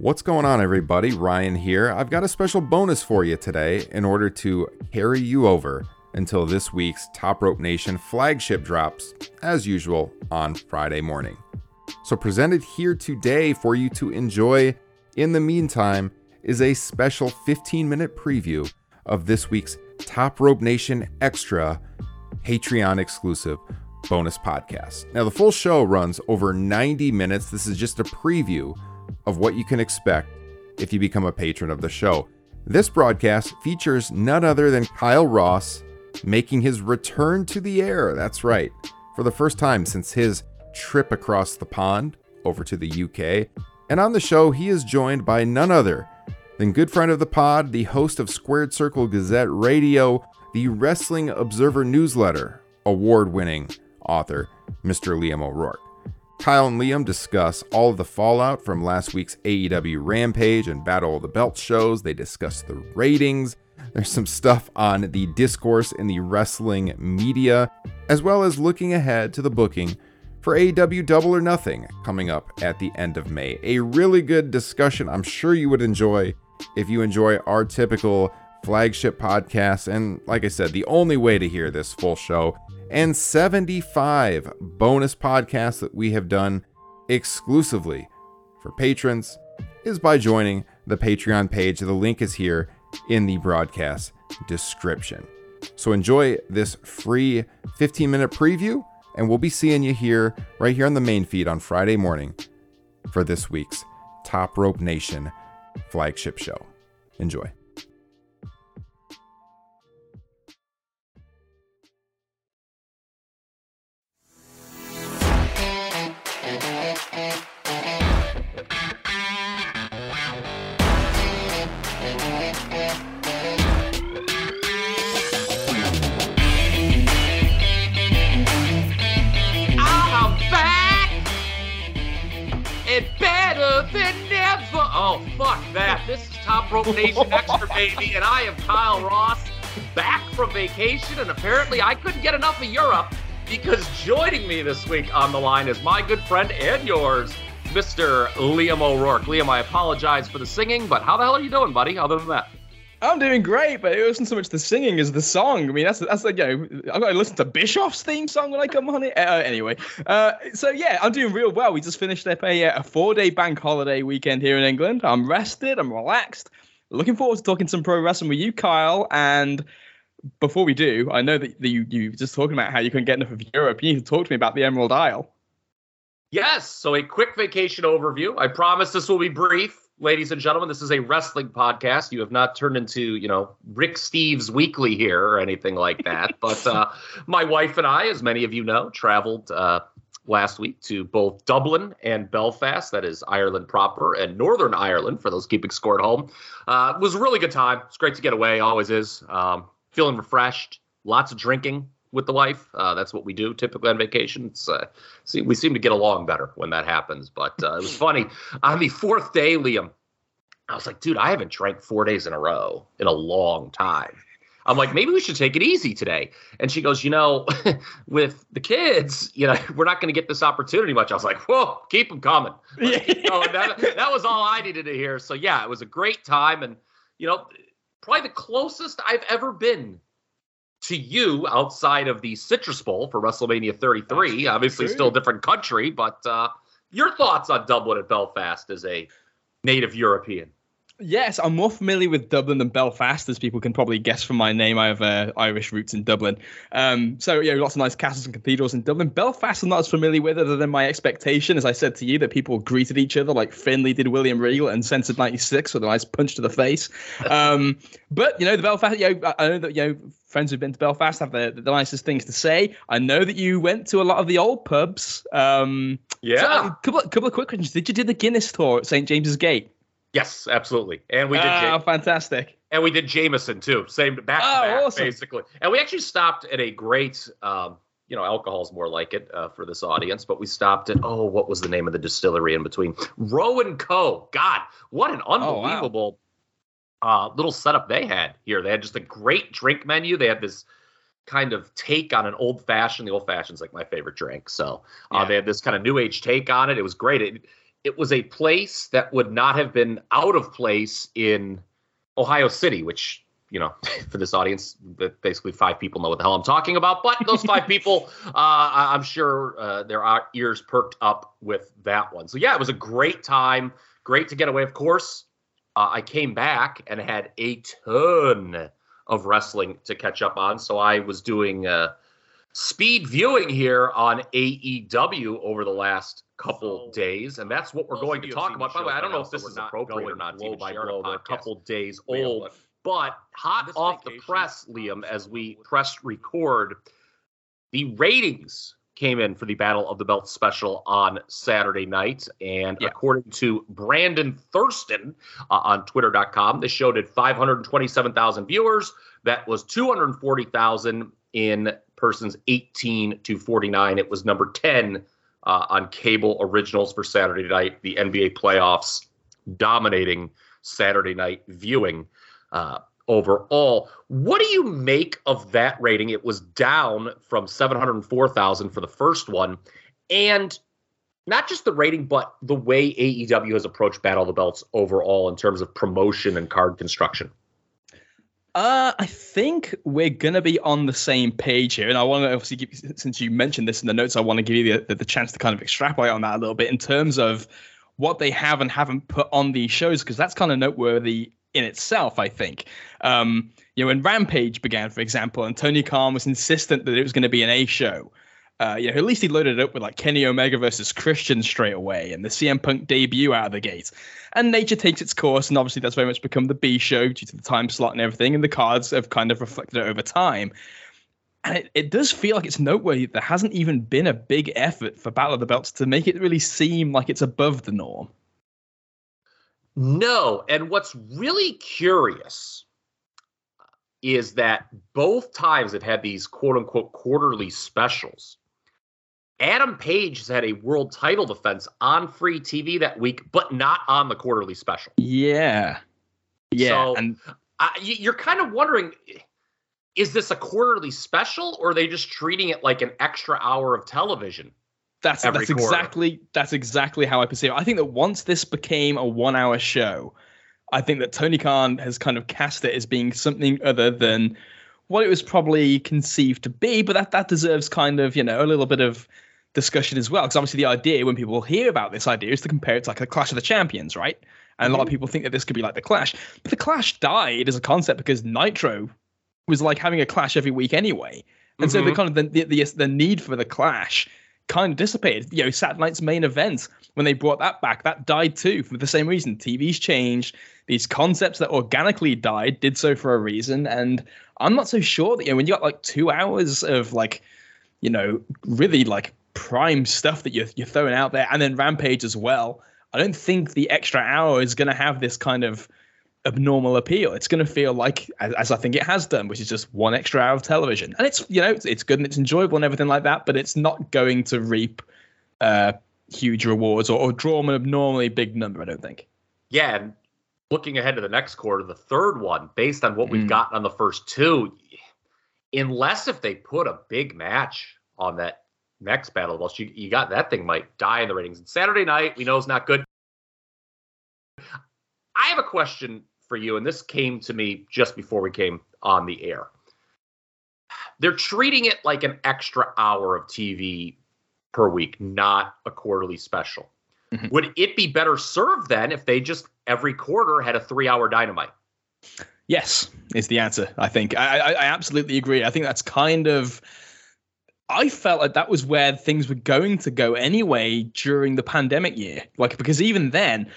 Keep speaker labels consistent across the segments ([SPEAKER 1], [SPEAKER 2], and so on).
[SPEAKER 1] What's going on, everybody? Ryan here. I've got a special bonus for you today in order to carry you over until this week's Top Rope Nation flagship drops, as usual, on Friday morning. So, presented here today for you to enjoy in the meantime is a special 15 minute preview of this week's Top Rope Nation Extra Patreon exclusive bonus podcast. Now, the full show runs over 90 minutes. This is just a preview of what you can expect if you become a patron of the show. This broadcast features none other than Kyle Ross making his return to the air. That's right, for the first time since his trip across the pond over to the UK. And on the show, he is joined by none other than good friend of the pod, the host of Squared Circle Gazette Radio, the Wrestling Observer newsletter, award winning author, Mr. Liam O'Rourke. Kyle and Liam discuss all of the fallout from last week's AEW Rampage and Battle of the Belts shows. They discuss the ratings. There's some stuff on the discourse in the wrestling media, as well as looking ahead to the booking for AEW Double or Nothing coming up at the end of May. A really good discussion I'm sure you would enjoy if you enjoy our typical flagship podcast. And like I said, the only way to hear this full show and 75 bonus podcasts that we have done exclusively for patrons is by joining the Patreon page. The link is here in the broadcast description. So enjoy this free 15 minute preview, and we'll be seeing you here, right here on the main feed on Friday morning for this week's Top Rope Nation flagship show. Enjoy.
[SPEAKER 2] Rope Nation Extra, baby, and I am Kyle Ross, back from vacation, and apparently I couldn't get enough of Europe because joining me this week on the line is my good friend and yours, Mr. Liam O'Rourke. Liam, I apologize for the singing, but how the hell are you doing, buddy, other than that?
[SPEAKER 3] I'm doing great, but it wasn't so much the singing as the song. I mean, that's that's like you know, I've got to listen to Bischoff's theme song when I come on it. Uh, anyway, uh, so yeah, I'm doing real well. We just finished up a, uh, a four day bank holiday weekend here in England. I'm rested. I'm relaxed. Looking forward to talking some pro wrestling with you, Kyle. And before we do, I know that you you just talking about how you couldn't get enough of Europe. You need to talk to me about the Emerald Isle.
[SPEAKER 2] Yes, so a quick vacation overview. I promise this will be brief. Ladies and gentlemen, this is a wrestling podcast. You have not turned into, you know, Rick Steves Weekly here or anything like that. but uh, my wife and I, as many of you know, traveled uh, last week to both Dublin and Belfast, that is Ireland proper, and Northern Ireland for those keeping score at home. Uh, it was a really good time. It's great to get away, always is. Um, feeling refreshed, lots of drinking with the wife. Uh, that's what we do typically on vacation. It's, uh, see, we seem to get along better when that happens. But uh, it was funny. On the fourth day, Liam, I was like, dude, I haven't drank four days in a row in a long time. I'm like, maybe we should take it easy today. And she goes, you know, with the kids, you know, we're not going to get this opportunity much. I was like, whoa, keep them coming. Let's keep going. that, that was all I needed to hear. So yeah, it was a great time, and you know, probably the closest I've ever been to you outside of the Citrus Bowl for WrestleMania 33. Obviously,
[SPEAKER 3] true.
[SPEAKER 2] still a different country, but uh, your thoughts on Dublin and Belfast as a native European?
[SPEAKER 3] Yes, I'm more familiar with Dublin than Belfast, as people can probably guess from my name. I have uh, Irish roots in Dublin. Um, so, yeah, lots of nice castles and cathedrals in Dublin. Belfast, I'm not as familiar with, other than my expectation, as I said to you, that people greeted each other like Finley did William Regal and Censored 96 with a nice punch to the face. Um, but, you know, the Belfast, you know, I know that, you know, friends who've been to Belfast have the, the nicest things to say. I know that you went to a lot of the old pubs. Um,
[SPEAKER 2] Yeah.
[SPEAKER 3] so, a couple, couple of quick questions. Did you do the Guinness tour at St. James's Gate?
[SPEAKER 2] Yes, absolutely. And we did
[SPEAKER 3] Ah,
[SPEAKER 2] Ja-
[SPEAKER 3] fantastic.
[SPEAKER 2] and we did Jameson too. Same back to
[SPEAKER 3] Oh,
[SPEAKER 2] back,
[SPEAKER 3] awesome.
[SPEAKER 2] basically. And we actually stopped at a great um, you know, alcohol's more like it uh, for this audience, but we stopped at oh, what was the name of the distillery in between? Roe and Co. God, what an
[SPEAKER 3] wow.
[SPEAKER 2] unbelievable uh, little setup they had here. They had just a great drink menu. They had this kind of take on an old fashioned. The old fashioned's like my favorite drink. So uh,
[SPEAKER 3] Yeah.
[SPEAKER 2] they had this kind of new age take on it. It was great. It, it was a place that would not have been out of place in Ohio City, which you know, for this audience, basically five people know what the hell I'm talking about. But those five people, uh, I'm sure uh, their ears perked up with that one. So yeah, it was a great time. Great to get away. Of course, uh, I came back and had a ton of wrestling to catch up on. So I was doing uh, speed viewing here on AEW over the last couple so, days, and that's what we're going to talk about. By the way, I don't know if this is appropriate or not. Blow by blow, we're a couple days old. But hot off the press, Liam, as we press record, the ratings came in for the Battle of the Belt special on Saturday night. And yeah. according to Brandon Thurston uh, on Twitter.com, the show did 527,000 viewers. That was 240,000 in persons 18 to 49. It was number 10 uh, on cable originals for Saturday night, the NBA playoffs dominating Saturday night viewing uh, overall. What do you make of that rating? It was down from 704,000 for the first one. And not just the rating, but the way AEW has approached Battle of the Belts overall in terms of promotion and card construction.
[SPEAKER 3] Uh, I think we're gonna be on the same page here, and I want to obviously give, since you mentioned this in the notes, I want to give you the, the chance to kind of extrapolate on that a little bit in terms of what they have and haven't put on these shows, because that's kind of noteworthy in itself, I think. Um, you know, when Rampage began, for example, and Tony Khan was insistent that it was going to be an A show, uh, know, at least he loaded it up with like Kenny Omega versus Christian straight away and the CM Punk debut out of the gate. And nature takes its course, and obviously that's very much become the B show due to the time slot and everything, and the cards have kind of reflected it over time. And it, it does feel like it's noteworthy that there hasn't even been a big effort for Battle of the Belts to make it really seem like it's above the norm.
[SPEAKER 2] No. And what's really curious is that both times it had these quote unquote quarterly specials. Adam Page has had a world title defense on free TV that week, but not on the quarterly special.
[SPEAKER 3] Yeah. Yeah.
[SPEAKER 2] So and uh, you're kind of wondering is this a quarterly special or are they just treating it like an extra hour of television?
[SPEAKER 3] That's that's quarter. exactly that's exactly how I perceive it. I think that once this became a one hour show, I think that Tony Khan has kind of cast it as being something other than what it was probably conceived to be, but that that deserves kind of, you know, a little bit of discussion as well. Because obviously the idea when people hear about this idea is to compare it to like a Clash of the Champions, right? And a lot of mm-hmm. people think that this could be like the Clash. But the Clash died as a concept because Nitro was like having a clash every week anyway. And mm-hmm. so the mm-hmm. kind of the, the the need for the clash kind of dissipated. You know, Saturday Night's main event, when they brought that back, that died too for the same reason. TV's changed. These concepts that organically died did so for a reason. And I'm not so sure that, you know, when you got like two hours of like, you know, really like prime stuff that you're, you're throwing out there, and then Rampage as well, I don't think the extra hour is going to have this kind of abnormal appeal. It's going to feel like, as, as, I think it has done, which is just one extra hour of television. And it's, you know, it's, it's good and it's enjoyable and everything like that, but it's not going to reap uh, huge rewards or, or draw an abnormally big number, I don't think.
[SPEAKER 2] Yeah. And looking ahead to the next quarter, the third one, based on what we've mm. gotten on the first two, unless if they put a big match on that next battle, well, you, you got that thing might die in the ratings. And Saturday night, we know is not good. I have a question for you, and this came to me just before we came on the air. They're treating it like an extra hour of TV per week, not a quarterly special. Mm-hmm. Would it be better served then if they just every quarter had a three hour dynamite?
[SPEAKER 3] Yes, is the answer. I think I, I, I absolutely agree. I think that's kind of. I felt like that was where things were going to go anyway during the pandemic year. Like because even then,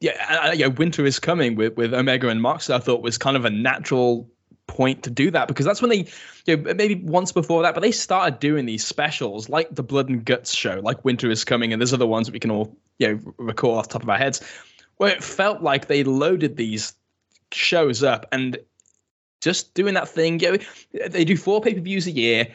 [SPEAKER 3] yeah, uh, uh, yeah, winter is coming with with Omega and Mox. I thought was kind of a natural point to do that because that's when they, you know, maybe once before that, but they started doing these specials like the Blood and Guts show, like Winter is Coming, and there's other ones that we can all you know recall off the top of our heads, where it felt like they loaded these shows up and just doing that thing. You know, they do four pay per views a year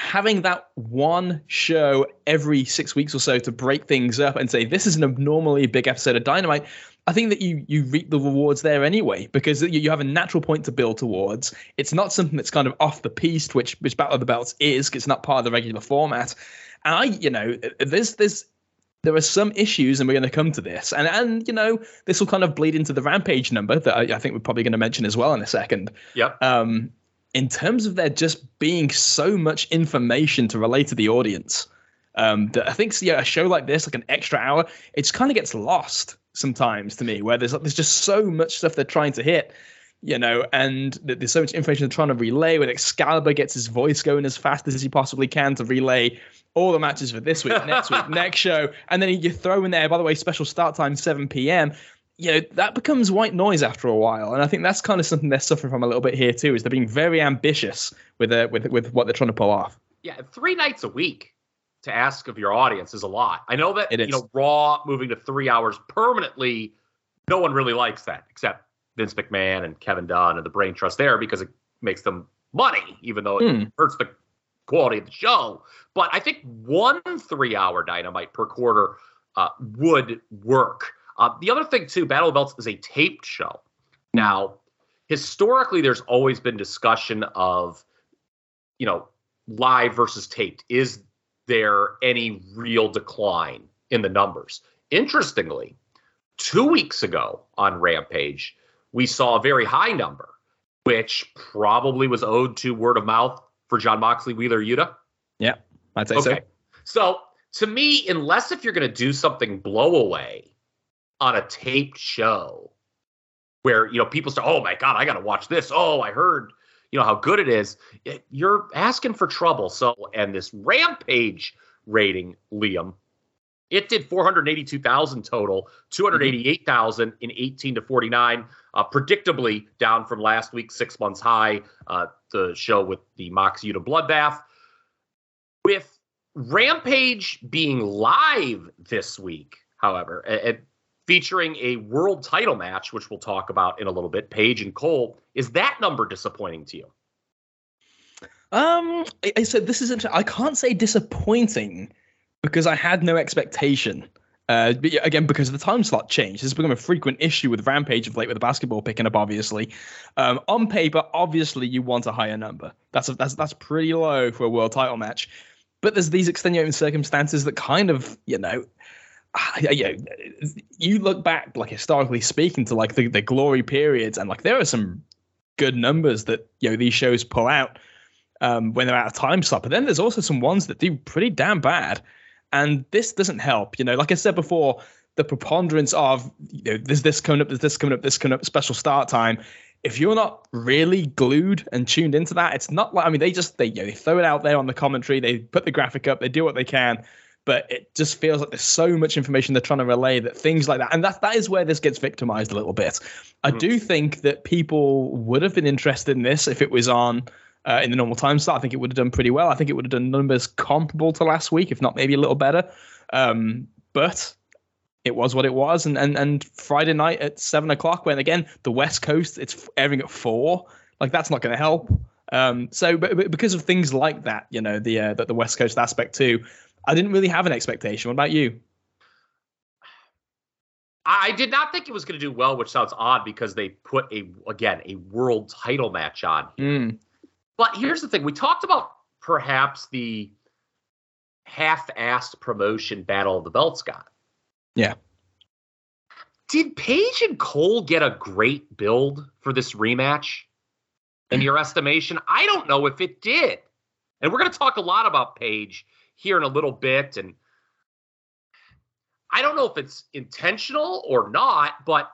[SPEAKER 3] having that one show every six weeks or so to break things up and say this is an abnormally big episode of Dynamite, I think that you you reap the rewards there anyway because you, you have a natural point to build towards. It's not something that's kind of off the piste, which which Battle of the Belts is. because It's not part of the regular format. And I, you know, there's there's there are some issues, and we're going to come to this, and and you know this will kind of bleed into the rampage number that I, I think we're probably going to mention as well in a second.
[SPEAKER 2] Yep.
[SPEAKER 3] Um, in terms of there just being so much information to relate to the audience, um, that I think yeah, a show like this, like an extra hour, it kind of gets lost sometimes to me, where there's there's just so much stuff they're trying to hit you know, and there's so much information they're trying to relay. When Excalibur gets his voice going as fast as he possibly can to relay all the matches for this week, next week, next show, and then you throw in there, by the way, special start time 7 p.m. You know that becomes white noise after a while, and I think that's kind of something they're suffering from a little bit here too. Is they're being very ambitious with uh, with with what they're trying to pull off.
[SPEAKER 2] Yeah, three nights a week to ask of your audience is a lot. I know that you know Raw moving to three hours permanently. No one really likes that, except Vince McMahon and Kevin Dunn and the brain trust there because it makes them money, even though it mm. hurts the quality of the show. But I think one three hour dynamite per quarter uh, would work. Uh, the other thing, too, Battle of Belts is a taped show. Now, historically, there's always been discussion of, you know, live versus taped. Is there any real decline in the numbers? Interestingly, two weeks ago on Rampage, we saw a very high number, which probably was owed to word of mouth for Jon Moxley, Wheeler Yuta.
[SPEAKER 3] Yeah, I'd say okay.
[SPEAKER 2] so. So to me, unless if you're going to do something blow away on a taped show where you know people say, "Oh my God, I got to watch this." Oh, I heard you know how good it is. You're asking for trouble. So and this Rampage rating, Liam, it did 482,000 total, 288,000 in 18 to 49. Uh, predictably down from last week's six months high, uh, the show with the Mox Yuta bloodbath. With Rampage being live this week, however, and featuring a world title match, which we'll talk about in a little bit, Page and Cole, is that number disappointing to you?
[SPEAKER 3] Um, I, said this is. I can't say disappointing because I had no expectation. Uh, but again, because of the time slot change, this has become a frequent issue with Rampage of late, with the basketball picking up. Obviously, um, on paper, obviously you want a higher number. That's a, that's that's pretty low for a world title match. But there's these extenuating circumstances that kind of, you know, you, know, you look back, like historically speaking, to like the, the glory periods, and like there are some good numbers that you know these shows pull out um, when they're out of time slot. But then there's also some ones that do pretty damn bad. And this doesn't help. You know, like I said before, the preponderance of you know, there's this coming up, there's this coming up, this coming up, special start time. If you're not really glued and tuned into that, it's not like I mean they just they you know, they throw it out there on the commentary, they put the graphic up, they do what they can, but it just feels like there's so much information they're trying to relay that things like that, and that that is where this gets victimized a little bit. I mm-hmm. do think that people would have been interested in this if it was on uh, in the normal time slot. I think it would have done pretty well. I think it would have done numbers comparable to last week, if not maybe a little better. Um, but it was what it was. And, and and Friday night at seven o'clock, when again the West Coast it's airing at four, like that's not going to help. Um, so, but, but, because of things like that, you know, the uh, the, the West Coast aspect too, I didn't really have an expectation. What about you?
[SPEAKER 2] I did not think it was going to do well, which sounds odd because they put a again a world title match on.
[SPEAKER 3] Mm.
[SPEAKER 2] But here's the thing: we talked about perhaps the half-assed promotion Battle of the Belts got.
[SPEAKER 3] Yeah.
[SPEAKER 2] Did Page and Cole get a great build for this rematch? In your estimation, I don't know if it did. And we're going to talk a lot about Page here in a little bit. And I don't know if it's intentional or not, but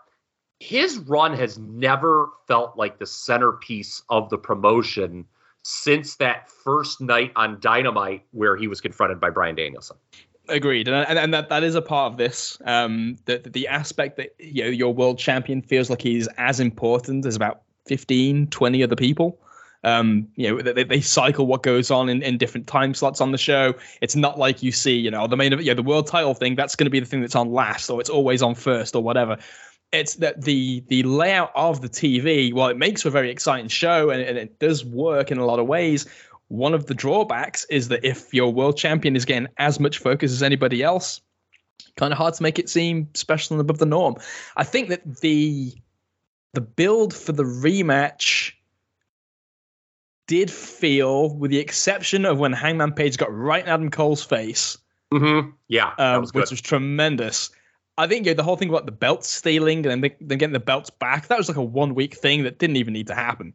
[SPEAKER 2] his run has never felt like the centerpiece of the promotion since that first night on Dynamite where he was confronted by Bryan Danielson.
[SPEAKER 3] Agreed, and, and that, that is a part of this. Um, the the aspect that you know your world champion feels like he's as important as about 15, 20 other people. Um, you know, they, they cycle what goes on in, in different time slots on the show. It's not like you see, you know, the main, yeah, the world title thing. That's going to be the thing that's on last, or it's always on first, or whatever it's that the the layout of the TV, while it makes for a very exciting show and, and, it does work in a lot of ways, one of the drawbacks is that if your world champion is getting as much focus as anybody else, kind of hard to make it seem special and above the norm. I think that the the build for the rematch did feel, with the exception of when Hangman Page got right in Adam Cole's face
[SPEAKER 2] Mm-hmm. Yeah,
[SPEAKER 3] um, was which was tremendous. I think yeah, the whole thing about the belts stealing and then, then getting the belts back that was like a one week thing that didn't even need to happen.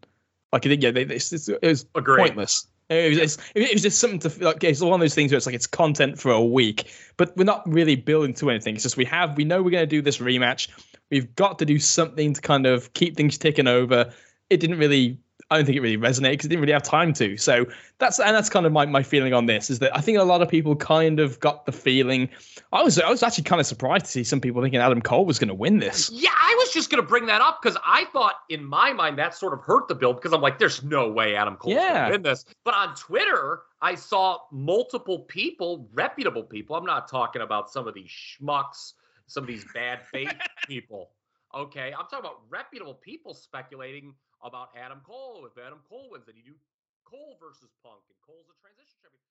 [SPEAKER 3] Like I think yeah, they, it was Agreed. pointless. It was, it was just something to like. It's one of those things where it's like it's content for a week, but we're not really building to anything. It's just we have we know we're going to do this rematch. We've got to do something to kind of keep things ticking over. It didn't really I don't think it really resonated because it didn't really have time to. So that's and that's kind of my, my feeling on this is that I think a lot of people kind of got the feeling. I was I was actually kind of surprised to see some people thinking Adam Cole was going to win this.
[SPEAKER 2] Yeah, I was just going to bring that up because I thought in my mind that sort of hurt the build because I'm like, there's no way Adam Cole's yeah. going to win this. But on Twitter, I saw multiple people, reputable people. I'm not talking about some of these schmucks, some of these bad faith people. Okay, I'm talking about reputable people speculating about Adam Cole. If Adam Cole wins, then you do Cole versus Punk, and Cole's a transition champion.